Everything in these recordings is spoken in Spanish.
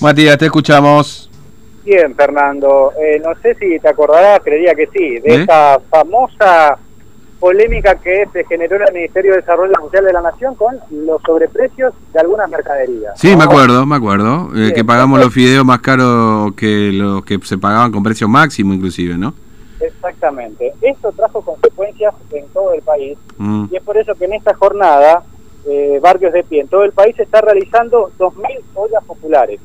Matías, te escuchamos. Bien, Fernando. Eh, no sé si te acordarás, creía que sí, de ¿Eh? esta famosa polémica que se generó en el Ministerio de Desarrollo Social de la Nación con los sobreprecios de algunas mercaderías. Sí, me acuerdo, me acuerdo. eh, que pagamos los fideos más caros que los que se pagaban con precio máximo, inclusive, ¿no? Exactamente. Esto trajo consecuencias en todo el país Mm. y es por eso que en esta jornada, eh, Barrios de Pie, en todo el país se está realizando 2.000 ollas populares.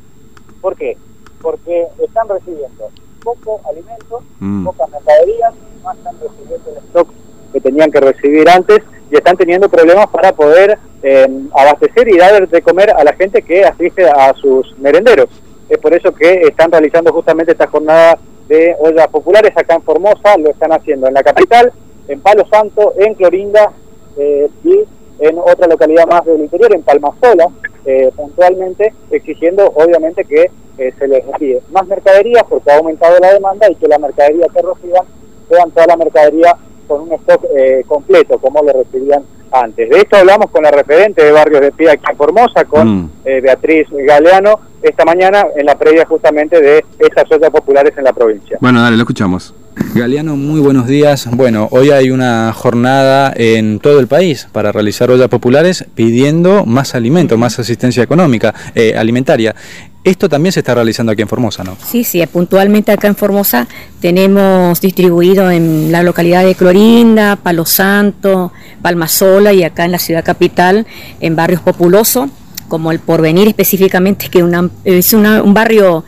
¿Por qué? Porque están recibiendo poco alimento, Mm. pocas mercaderías, no están recibiendo el stock que tenían que recibir antes y están teniendo problemas para poder eh, abastecer y dar de comer a la gente que asiste a sus merenderos. Es por eso que están realizando justamente esta jornada de ollas populares acá en Formosa, lo están haciendo en la capital, en Palo Santo, en Clorinda eh, y en otra localidad más del interior, en Palmasola, eh, puntualmente, exigiendo obviamente que eh, se les envíe más mercaderías porque ha aumentado la demanda y que la mercadería que reciban sean toda la mercadería con un stock eh, completo, como lo recibían antes. De esto hablamos con la referente de Barrios de Pie aquí en Formosa, con Mm. eh, Beatriz Galeano, esta mañana en la previa justamente de esas ollas populares en la provincia. Bueno, dale, lo escuchamos. Galeano, muy buenos días. Bueno, hoy hay una jornada en todo el país para realizar ollas populares pidiendo más alimento, más asistencia económica, eh, alimentaria. Esto también se está realizando aquí en Formosa, ¿no? Sí, sí, puntualmente acá en Formosa tenemos distribuido en la localidad de Clorinda, Palo Santo, Palmasola y acá en la ciudad capital, en barrios populosos, como el Porvenir específicamente, que una- es una- un barrio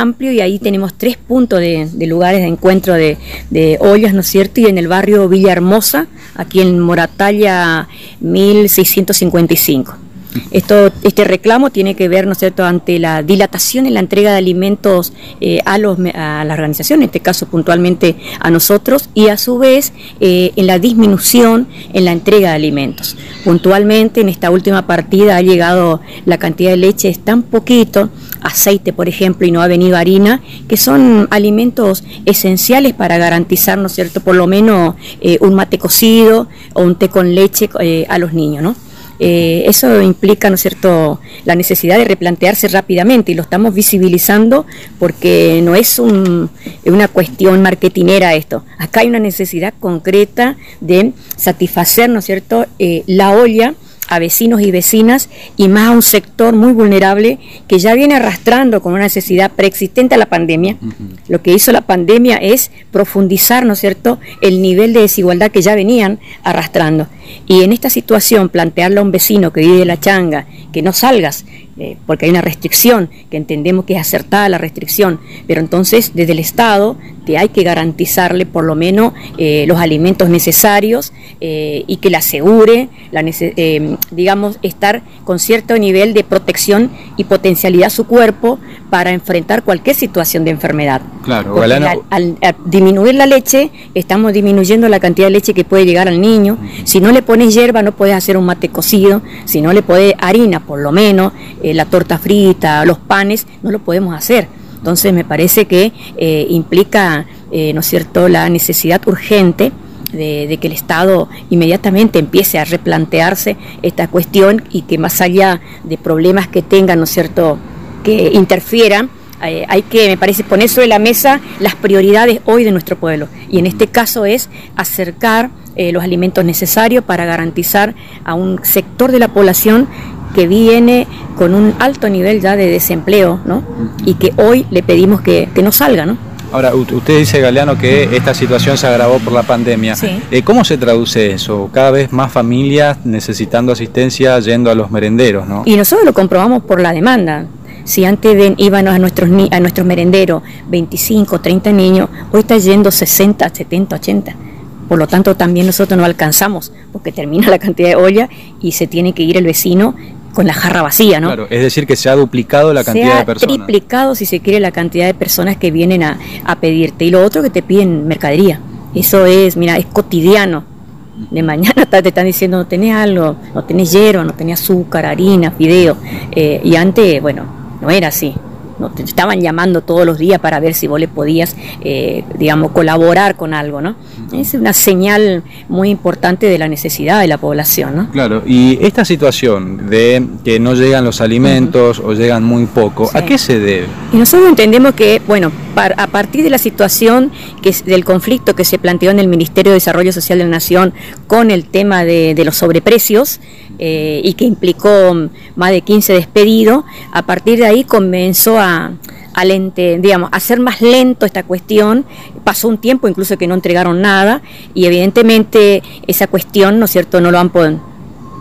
amplio y ahí tenemos tres puntos de, lugares de encuentro de, de ollas, ¿no es cierto? Y en el barrio Villa Hermosa, aquí en Moratalla 1655. Esto, este reclamo tiene que ver, ¿no es cierto?, ante la dilatación en la entrega de alimentos eh, a, los, a la organización, en este caso puntualmente a nosotros, y a su vez eh, en la disminución en la entrega de alimentos. Puntualmente en esta última partida ha llegado la cantidad de leche es tan poquito, aceite por ejemplo, y no ha harina, que son alimentos esenciales para garantizar, ¿no cierto?, por lo menos eh, un mate cocido o un té con leche eh, a los niños, ¿no? Eh, eso implica, ¿no es cierto?, la necesidad de replantearse rápidamente y lo estamos visibilizando porque no es un- una cuestión marketinera esto. Acá hay una necesidad concreta de satisfacer, ¿no es cierto?, eh, la olla a vecinos y vecinas y más a un sector muy vulnerable que ya viene arrastrando con una necesidad preexistente a la pandemia. Lo que hizo la pandemia es profundizar, ¿no es cierto?, el nivel de desigualdad que ya venían arrastrando. Y en esta situación, plantearle a un vecino que vive de la changa que no salgas, eh, porque hay una restricción, que entendemos que es acertada la restricción, pero entonces desde el Estado te hay que garantizarle por lo menos eh, los alimentos necesarios eh, y que le asegure, la eh, digamos, estar con cierto nivel de protección y potencialidad a su cuerpo para enfrentar cualquier situación de enfermedad. Claro, Porque Galeano- al, al- al disminuir la leche, estamos disminuyendo la cantidad de leche que puede llegar al niño. Si no le pones hierba, no puedes hacer un mate cocido. Si no le pones harina, por lo menos, la torta frita, los panes, no lo podemos hacer. Entonces, me parece que eh, implica, eh, ¿no es cierto?, la necesidad urgente de, que el Estado inmediatamente empiece a replantearse esta cuestión y que más allá de problemas que tengan, ¿no es cierto?, que interfieran, eh, hay que, me parece, poner sobre la mesa las prioridades hoy de nuestro pueblo. Y en este caso es acercar los alimentos necesarios para garantizar a un sector de la población que viene con un alto nivel ya de desempleo, ¿no? Y que hoy le pedimos que, que no salga, ¿no? Ahora, usted dice, Galeano, que esta situación se agravó por la pandemia. Sí. Eh, ¿Cómo se traduce eso? Cada vez más familias necesitando asistencia yendo a los merenderos, ¿no? Y nosotros lo comprobamos por la demanda. Si antes ven, iban a nuestros, a nuestros merenderos 25, 30 niños, hoy está yendo 60, 70, 80. Por lo tanto, también nosotros no alcanzamos, porque termina la cantidad de olla y se tiene que ir el vecino con la jarra vacía, ¿no? Claro, es decir, que se ha duplicado la cantidad se ha de personas. triplicado, si se quiere, la cantidad de personas que vienen a, a pedirte. Y lo otro que te piden mercadería. Eso es, mira, es cotidiano. De mañana te están diciendo, no tenés algo, no tenés hierro, no tenés azúcar, harina, fideo. Eh, y antes, bueno, no era así. Te estaban llamando todos los días para ver si vos le podías, eh, digamos, colaborar con algo, ¿no? Es una señal muy importante de la necesidad de la población, ¿no? Claro, y esta situación de que no llegan los alimentos o llegan muy poco, ¿a qué se debe? Y nosotros entendemos que, bueno, a partir de la situación que del conflicto que se planteó en el Ministerio de Desarrollo Social de la Nación con el tema de, los sobreprecios eh, y que implicó más de 15 despedidos, a partir de ahí comenzó a, a digamos, hacer más lento esta cuestión. Pasó un tiempo incluso que no entregaron nada y evidentemente esa cuestión, ¿no es cierto?, no lo han podido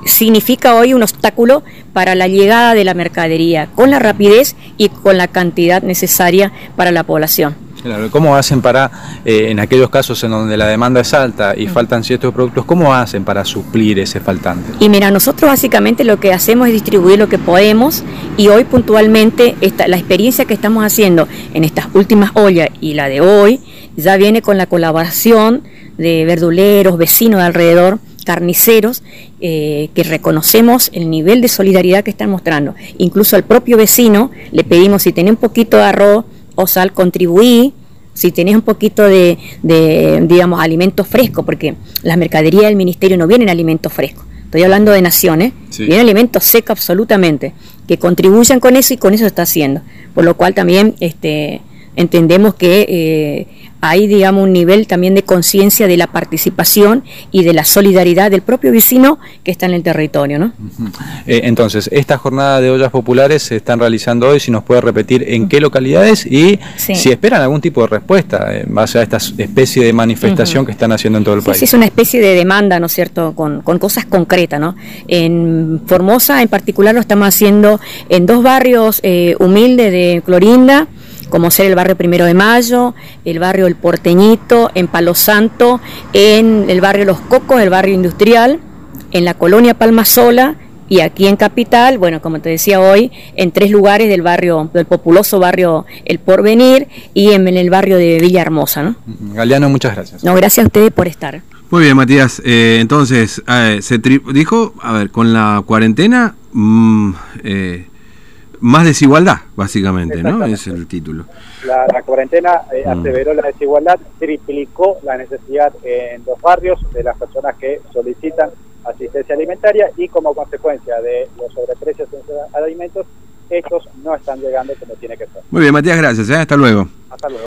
significa hoy un obstáculo para la llegada de la mercadería con la rapidez y con la cantidad necesaria para la población. Claro, ¿cómo hacen para, eh, en aquellos casos en donde la demanda es alta y faltan ciertos productos, cómo hacen para suplir ese faltante? Y mira, nosotros básicamente lo que hacemos es distribuir lo que podemos y hoy puntualmente esta, la experiencia que estamos haciendo en estas últimas ollas y la de hoy ya viene con la colaboración de verduleros, vecinos de alrededor, carniceros, eh, que reconocemos el nivel de solidaridad que están mostrando. Incluso al propio vecino le pedimos si tiene un poquito de arroz, o sal, contribuí, si tenés un poquito de, digamos, alimento fresco, porque las mercaderías del ministerio no vienen alimentos frescos. Estoy hablando de naciones, vienen alimentos secos absolutamente, que contribuyan con eso y con eso se está haciendo. Por lo cual también este, entendemos que eh, hay, digamos, un nivel también de conciencia de la participación y de la solidaridad del propio vecino que está en el territorio, ¿no? Eh, entonces, esta jornada de ollas populares se están realizando hoy, si nos puede repetir en qué localidades y si esperan algún tipo de respuesta en base a esta especie de manifestación que están haciendo en todo el país. Sí, es una especie de demanda, ¿no es cierto?, con, cosas concretas, ¿no? En Formosa, en particular, lo estamos haciendo en dos barrios eh, humildes de Clorinda, como ser el barrio Primero de Mayo, el barrio El Porteñito, en Palo Santo, en el barrio Los Cocos, el barrio industrial, en la colonia Palma Sola y aquí en Capital, bueno, como te decía hoy, en tres lugares del barrio, del populoso barrio El Porvenir y en, el barrio de Villa Hermosa, ¿no? Galeano, muchas gracias. No, gracias a ustedes por estar. Muy bien, Matías. Eh, entonces, eh, se dijo, a ver, con la cuarentena, mmm, eh, más desigualdad, básicamente, ¿no? Es el título. La, cuarentena eh, mm. aseveró la desigualdad, triplicó la necesidad en los barrios de las personas que solicitan asistencia alimentaria y como consecuencia de los sobreprecios en alimentos, estos no están llegando como tiene que ser. Muy bien, Matías, gracias. ¿eh? Hasta luego.